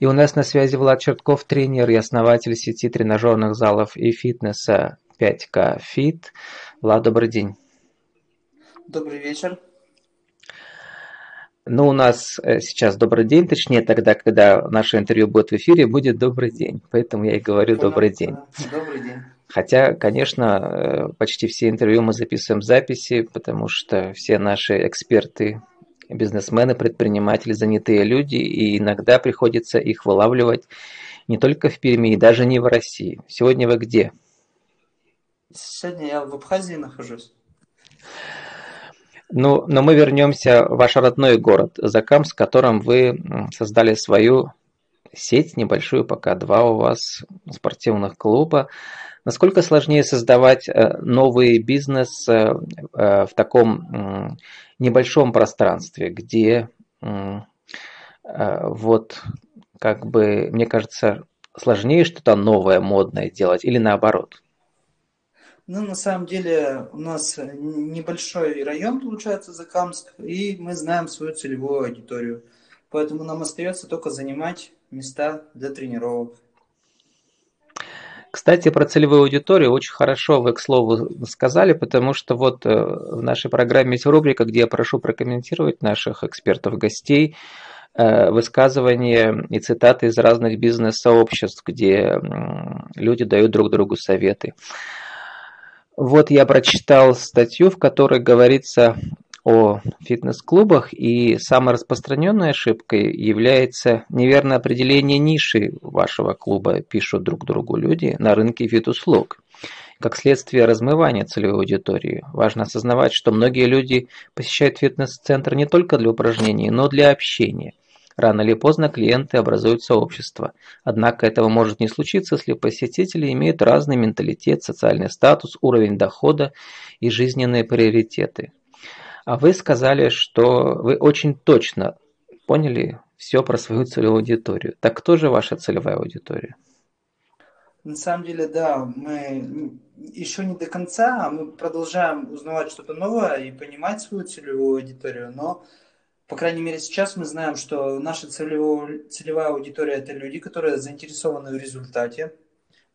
И у нас на связи Влад Чертков, тренер и основатель сети тренажерных залов и фитнеса 5К Fit. Влад, добрый день. Добрый вечер. Ну, у нас э, сейчас добрый день, точнее, тогда, когда наше интервью будет в эфире, будет добрый день. Поэтому я и говорю добрый день. Добрый день. Хотя, конечно, э, почти все интервью мы записываем в записи, потому что все наши эксперты бизнесмены, предприниматели, занятые люди, и иногда приходится их вылавливать не только в Перми, и даже не в России. Сегодня вы где? Сегодня я в Абхазии нахожусь. Ну, но мы вернемся в ваш родной город, Закам, с которым вы создали свою сеть, небольшую пока два у вас спортивных клуба. Насколько сложнее создавать э, новый бизнес э, э, в таком небольшом пространстве, где вот как бы, мне кажется, сложнее что-то новое, модное делать или наоборот? Ну, на самом деле, у нас небольшой район, получается, Закамск, и мы знаем свою целевую аудиторию. Поэтому нам остается только занимать места для тренировок. Кстати, про целевую аудиторию очень хорошо вы, к слову, сказали, потому что вот э, в нашей программе есть рубрика, где я прошу прокомментировать наших экспертов-гостей, э, высказывания и цитаты из разных бизнес-сообществ, где люди дают друг другу советы. Вот я прочитал статью, в которой говорится о фитнес-клубах, и самой распространенной ошибкой является неверное определение ниши вашего клуба, пишут друг другу люди, на рынке фит-услуг. Как следствие размывания целевой аудитории, важно осознавать, что многие люди посещают фитнес-центр не только для упражнений, но для общения. Рано или поздно клиенты образуют сообщество. Однако этого может не случиться, если посетители имеют разный менталитет, социальный статус, уровень дохода и жизненные приоритеты. А вы сказали, что вы очень точно поняли все про свою целевую аудиторию. Так кто же ваша целевая аудитория? На самом деле, да, мы еще не до конца, а мы продолжаем узнавать что-то новое и понимать свою целевую аудиторию, но, по крайней мере, сейчас мы знаем, что наша целевая, целевая аудитория – это люди, которые заинтересованы в результате,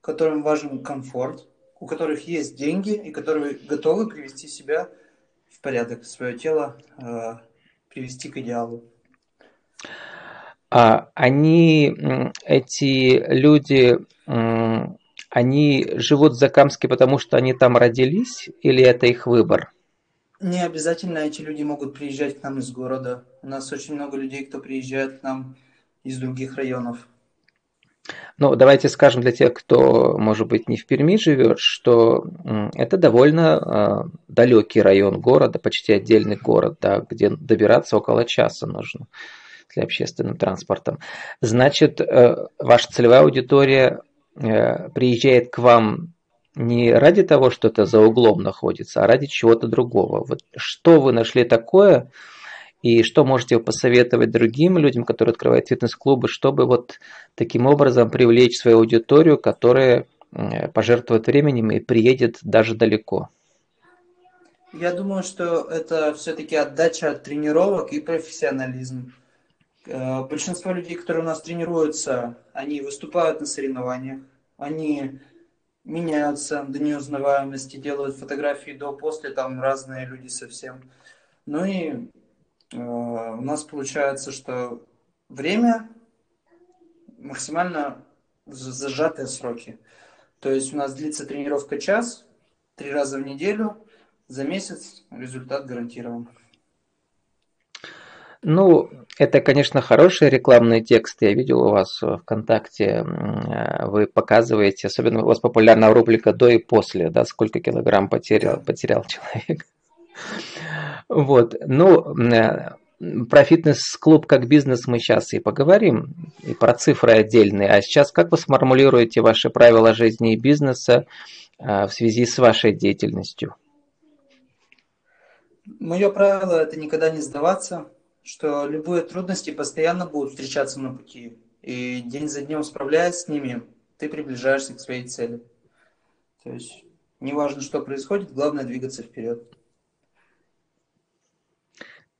которым важен комфорт, у которых есть деньги и которые готовы привести себя в порядок, свое тело э, привести к идеалу. А они, эти люди, они живут в Закамске, потому что они там родились, или это их выбор? Не обязательно эти люди могут приезжать к нам из города. У нас очень много людей, кто приезжает к нам из других районов. Ну, давайте скажем для тех, кто, может быть, не в Перми живет, что это довольно э, далекий район города, почти отдельный город, да, где добираться около часа нужно для общественным транспортом. Значит, э, ваша целевая аудитория э, приезжает к вам не ради того, что это за углом находится, а ради чего-то другого. Вот что вы нашли такое, и что можете посоветовать другим людям, которые открывают фитнес-клубы, чтобы вот таким образом привлечь свою аудиторию, которая пожертвует временем и приедет даже далеко? Я думаю, что это все-таки отдача от тренировок и профессионализм. Э, большинство людей, которые у нас тренируются, они выступают на соревнованиях, они меняются до неузнаваемости, делают фотографии до-после, там разные люди совсем. Ну и у нас получается, что время максимально зажатые сроки. То есть у нас длится тренировка час, три раза в неделю, за месяц результат гарантирован. Ну, это, конечно, хорошие рекламные тексты. Я видел у вас в ВКонтакте, э, вы показываете, особенно у вас популярна рубрика «До и после», да, сколько килограмм потерял, потерял человек. Вот, ну, про фитнес-клуб как бизнес мы сейчас и поговорим, и про цифры отдельные. А сейчас как вы сформулируете ваши правила жизни и бизнеса э, в связи с вашей деятельностью? Мое правило – это никогда не сдаваться, что любые трудности постоянно будут встречаться на пути. И день за днем справляясь с ними, ты приближаешься к своей цели. То есть, неважно, что происходит, главное двигаться вперед.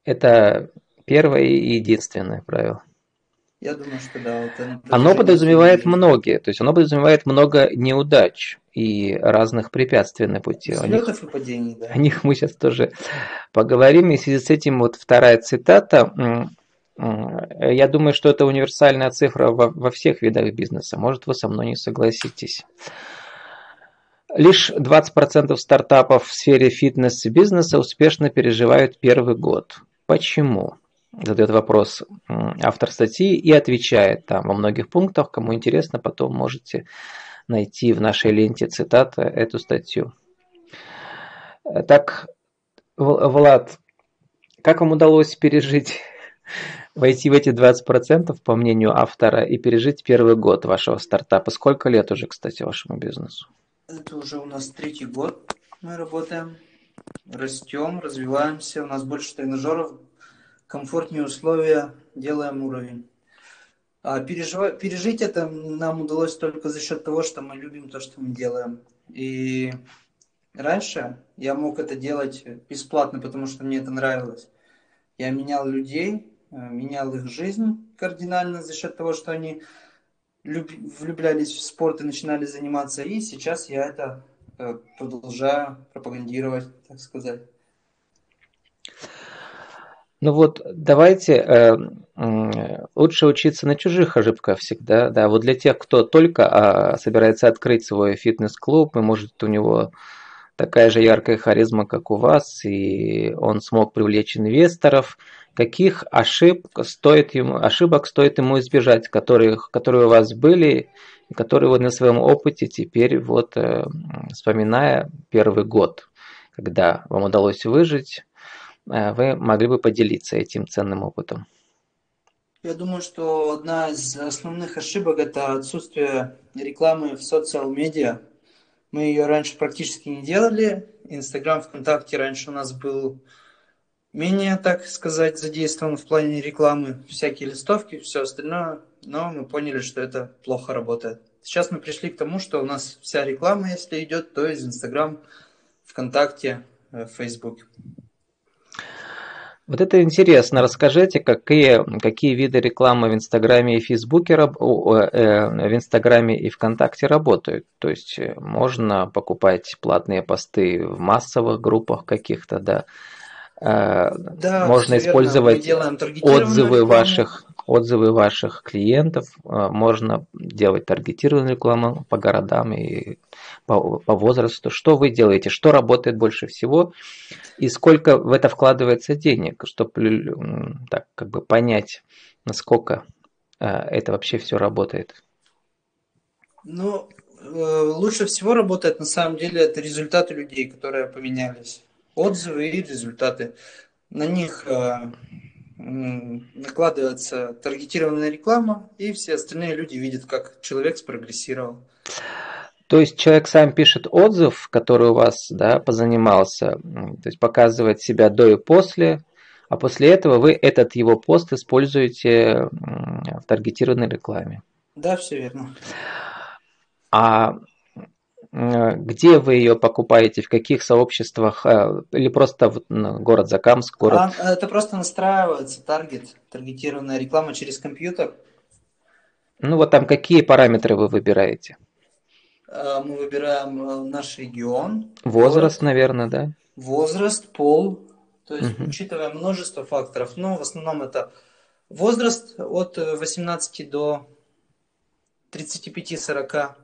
Это первое и единственное правило. Я думаю, что да. Вот оно подразумевает многие, то есть оно подразумевает много неудач и разных препятствий на пути. Взлетов и падений, да. О них мы сейчас тоже поговорим. И в связи с этим вот вторая цитата. Я думаю, что это универсальная цифра во, во всех видах бизнеса. Может, вы со мной не согласитесь. Лишь 20% стартапов в сфере фитнес-бизнеса успешно переживают первый год. Почему? Задает вопрос автор статьи и отвечает там во многих пунктах. Кому интересно, потом можете найти в нашей ленте цитата эту статью. Так, Влад, как вам удалось пережить, войти в эти 20%, по мнению автора, и пережить первый год вашего стартапа? Сколько лет уже, кстати, вашему бизнесу? Это уже у нас третий год мы работаем, растем, развиваемся, у нас больше тренажеров, комфортнее условия, делаем уровень. А переживать, пережить это нам удалось только за счет того, что мы любим то, что мы делаем. И раньше я мог это делать бесплатно, потому что мне это нравилось. Я менял людей, э, менял их жизнь кардинально за счет того, что они влюблялись в спорт и начинали заниматься. И сейчас я это продолжаю пропагандировать, так сказать. Ну вот давайте э, лучше учиться на чужих ошибках всегда. Да, вот для тех, кто только а, собирается открыть свой фитнес-клуб, и может у него такая же яркая харизма, как у вас, и он смог привлечь инвесторов, каких ошибок стоит ему, ошибок стоит ему избежать, которых, которые у вас были, и которые вы на своем опыте теперь вот э, вспоминая первый год, когда вам удалось выжить, э, вы могли бы поделиться этим ценным опытом. Я думаю, что одна из основных ошибок это отсутствие рекламы в социал-медиа. Мы ее раньше практически не делали. Инстаграм, ВКонтакте раньше у нас был менее, так сказать, задействован в плане рекламы, всякие листовки, все остальное, но мы поняли, что это плохо работает. Сейчас мы пришли к тому, что у нас вся реклама, если идет, то из Инстаграм, ВКонтакте, э, Фейсбук. Вот это интересно. Расскажите, какие, какие виды рекламы в Инстаграме и Фейсбуке, э, в Инстаграме и ВКонтакте работают. То есть э, можно покупать платные посты в массовых группах каких-то, да, да, можно использовать отзывы ваших отзывы ваших клиентов, э, можно делать таргетированную рекламу по городам и по, по возрасту. Что вы делаете, что работает больше всего? И сколько в это вкладывается денег, чтобы так как бы понять, насколько э, это вообще все работает. Ну, лучше всего работает на самом деле это результаты людей, которые поменялись отзывы и результаты. На них э, накладывается таргетированная реклама, и все остальные люди видят, как человек спрогрессировал. То есть человек сам пишет отзыв, который у вас да, позанимался, то есть показывает себя до и после, а после этого вы этот его пост используете в таргетированной рекламе. Да, все верно. А где вы ее покупаете, в каких сообществах, э, или просто город Закамск, город... А, это просто настраивается таргет, таргетированная реклама через компьютер. Ну вот там какие параметры вы выбираете? Э, мы выбираем наш регион. Возраст, город, наверное, да? Возраст, пол, то есть угу. учитывая множество факторов, но в основном это возраст от 18 до 35-40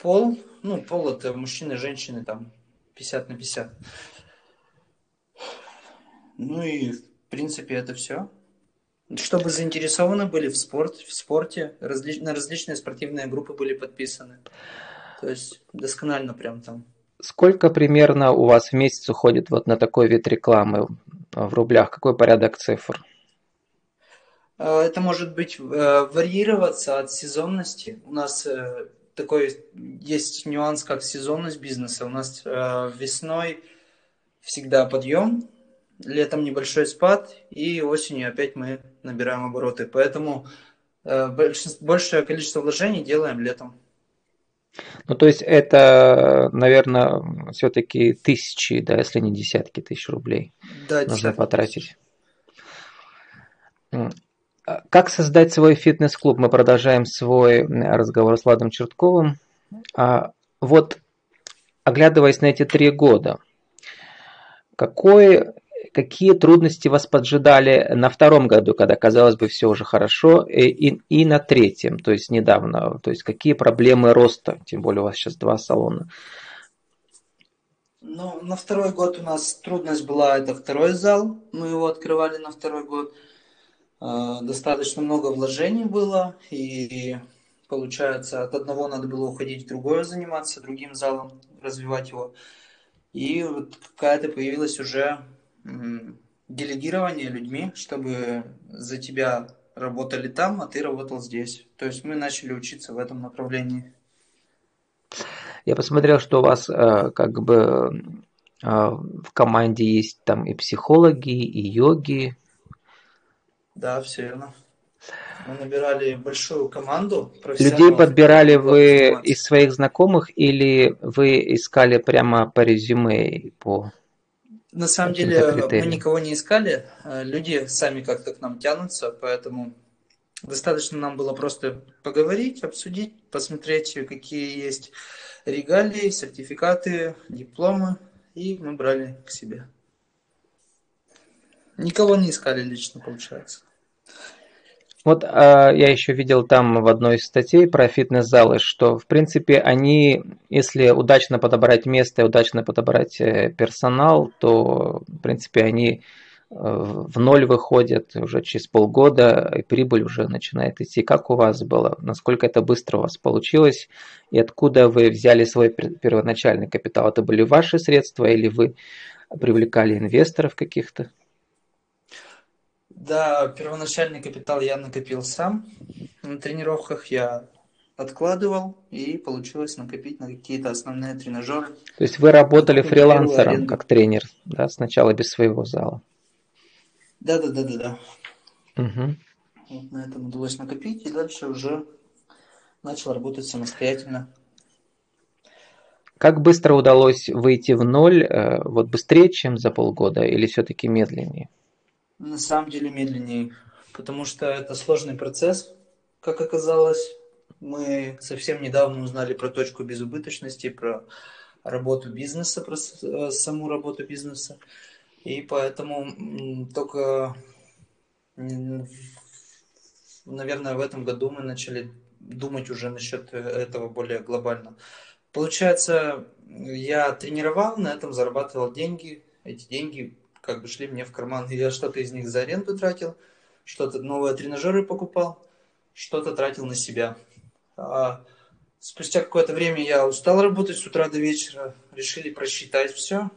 Пол, ну, пол это мужчины, женщины, там, 50 на 50. Ну и, в принципе, это все. Чтобы заинтересованы были в, спорт, в спорте, разли, на различные спортивные группы были подписаны. То есть досконально прям там. Сколько примерно у вас в месяц уходит вот на такой вид рекламы в рублях? Какой порядок цифр? Э, это может быть э, варьироваться от сезонности. У нас э, такой есть нюанс, как сезонность бизнеса. У нас э, весной всегда подъем, летом небольшой спад, и осенью опять мы набираем обороты. Поэтому э, большее количество вложений делаем летом. Ну, то есть это, наверное, все-таки тысячи, да, если не десятки тысяч рублей да, нужно потратить. Как создать свой фитнес-клуб? Мы продолжаем свой разговор с Владом Чертковым. А, вот, оглядываясь на эти три года, какой, какие трудности вас поджидали на втором году, когда, казалось бы, все уже хорошо, и, и, и на третьем, то есть недавно? То есть какие проблемы роста, тем более у вас сейчас два салона? Ну, на второй год у нас трудность была, это второй зал, мы его открывали на второй год. А, достаточно много вложений было, и получается, от одного надо было уходить в другое заниматься, другим залом, развивать его. И вот какая-то появилась уже делегирование людьми, чтобы за тебя работали там, а ты работал здесь. То есть мы начали учиться в этом направлении. Я посмотрел, что у вас э, как бы э, в команде есть там и психологи, и йоги. Да, все верно. Мы набирали большую команду. Людей подбирали вы из своих знакомых или вы искали прямо по резюме? По На самом деле критериям? мы никого не искали. Э, люди сами как-то к нам тянутся, поэтому достаточно нам было просто поговорить, обсудить, посмотреть, какие есть регалии, сертификаты, дипломы, и мы брали к себе. Никого не искали лично, получается. Вот а, я еще видел там в одной из статей про фитнес-залы, что в принципе они, если удачно подобрать место и удачно подобрать э, персонал, то в принципе они э, в ноль выходят уже через полгода, и прибыль уже начинает идти. Как у вас было? Насколько это быстро у вас получилось? И откуда вы взяли свой первоначальный капитал? Это были ваши средства или вы привлекали инвесторов каких-то? Да, первоначальный капитал я накопил сам. На тренировках я откладывал, и получилось накопить на какие-то основные тренажеры. То есть вы работали фрилансером как тренер, да, сначала без своего зала? Да, да, да, да, да. Угу. Вот на этом удалось накопить, и дальше уже начал работать самостоятельно. Как быстро удалось выйти в ноль? Э, вот быстрее, чем за полгода, или все-таки медленнее? На самом деле медленнее, потому что это сложный процесс, как оказалось. Мы совсем недавно узнали про точку безубыточности, про работу бизнеса, про э, саму работу бизнеса. И поэтому только, наверное, в этом году мы начали думать уже насчет этого более глобально. Получается, я тренировал, на этом зарабатывал деньги. Эти деньги как бы шли мне в карман. Я что-то из них за аренду тратил, что-то новые тренажеры покупал, что-то тратил на себя. А спустя какое-то время я устал работать с утра до вечера, решили просчитать все,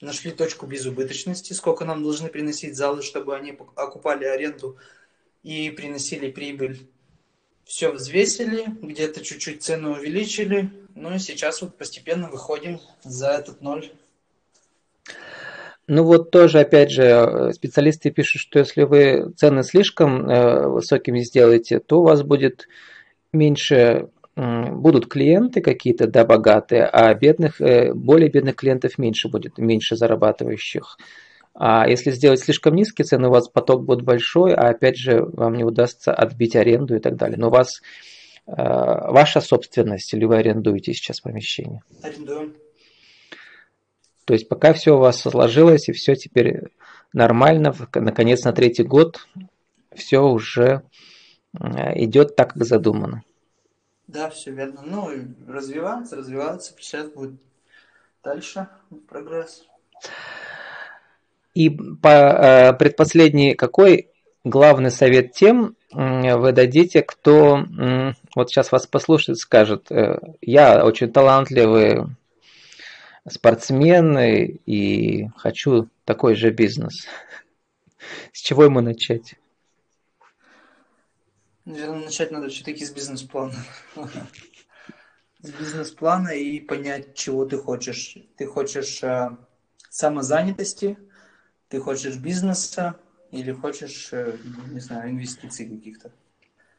нашли точку безубыточности, сколько нам должны приносить залы, чтобы они окупали аренду и приносили прибыль. Все взвесили, где-то чуть-чуть цену увеличили, ну и сейчас вот постепенно выходим за этот ноль. Ну вот тоже, опять же, специалисты пишут, что если вы цены слишком э, высокими сделаете, то у вас будет меньше, будут клиенты какие-то, да, богатые, а бедных, э, более бедных клиентов меньше будет, меньше зарабатывающих. А если сделать слишком низкие цены, у вас поток будет большой, а опять же, вам не удастся отбить аренду и так далее. Но у вас э, ваша собственность или вы арендуете сейчас помещение? Арендуем. То есть пока все у вас сложилось и все теперь нормально, наконец на третий год все уже э, идет так, как задумано. Да, все верно. Ну, развиваться, развиваться, сейчас будет дальше прогресс. И по э, предпоследний, какой главный совет тем вы дадите, кто вот сейчас вас послушает, скажет, э, я очень талантливый спортсмен и хочу такой же бизнес. С чего ему начать? Наверное, начать надо все-таки с бизнес-плана. С бизнес-плана и понять, чего ты хочешь. Ты хочешь э, самозанятости, ты хочешь бизнеса или хочешь, э, не знаю, инвестиций каких-то.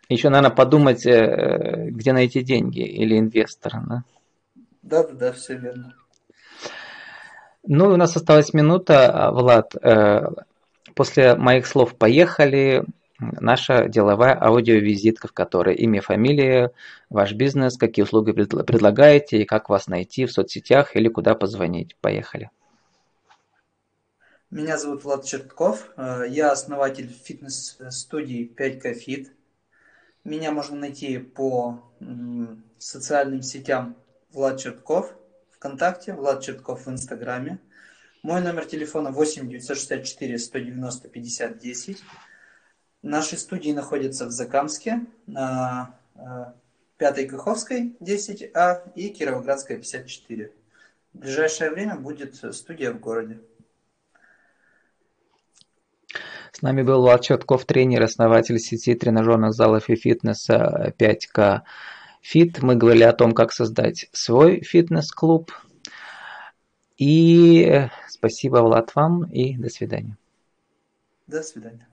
Еще, наверное, подумать, э, где найти деньги или инвестора, да? Да, да, да, все верно. Ну, у нас осталась минута, а, Влад. Э, после моих слов поехали. наша деловая аудиовизитка, в которой имя, фамилия, ваш бизнес, какие услуги предлагаете и как вас найти в соцсетях или куда позвонить. Поехали. Меня зовут Влад Чертков. Э, я основатель фитнес-студии 5К Fit. Меня можно найти по социальным сетям Влад Чертков ВКонтакте, Влад Чертков в Инстаграме. Мой номер телефона 8 964 190 50 10. Наши студии находятся в Закамске на э, Пятой Каховской 10А и Кировоградская 54. В ближайшее время будет студия в городе. С нами был Влад Четков, тренер, основатель сети тренажерных залов и фитнеса 5К Фит. Мы говорили о том, как создать свой фитнес-клуб. И спасибо, Влад, вам и до свидания. До свидания.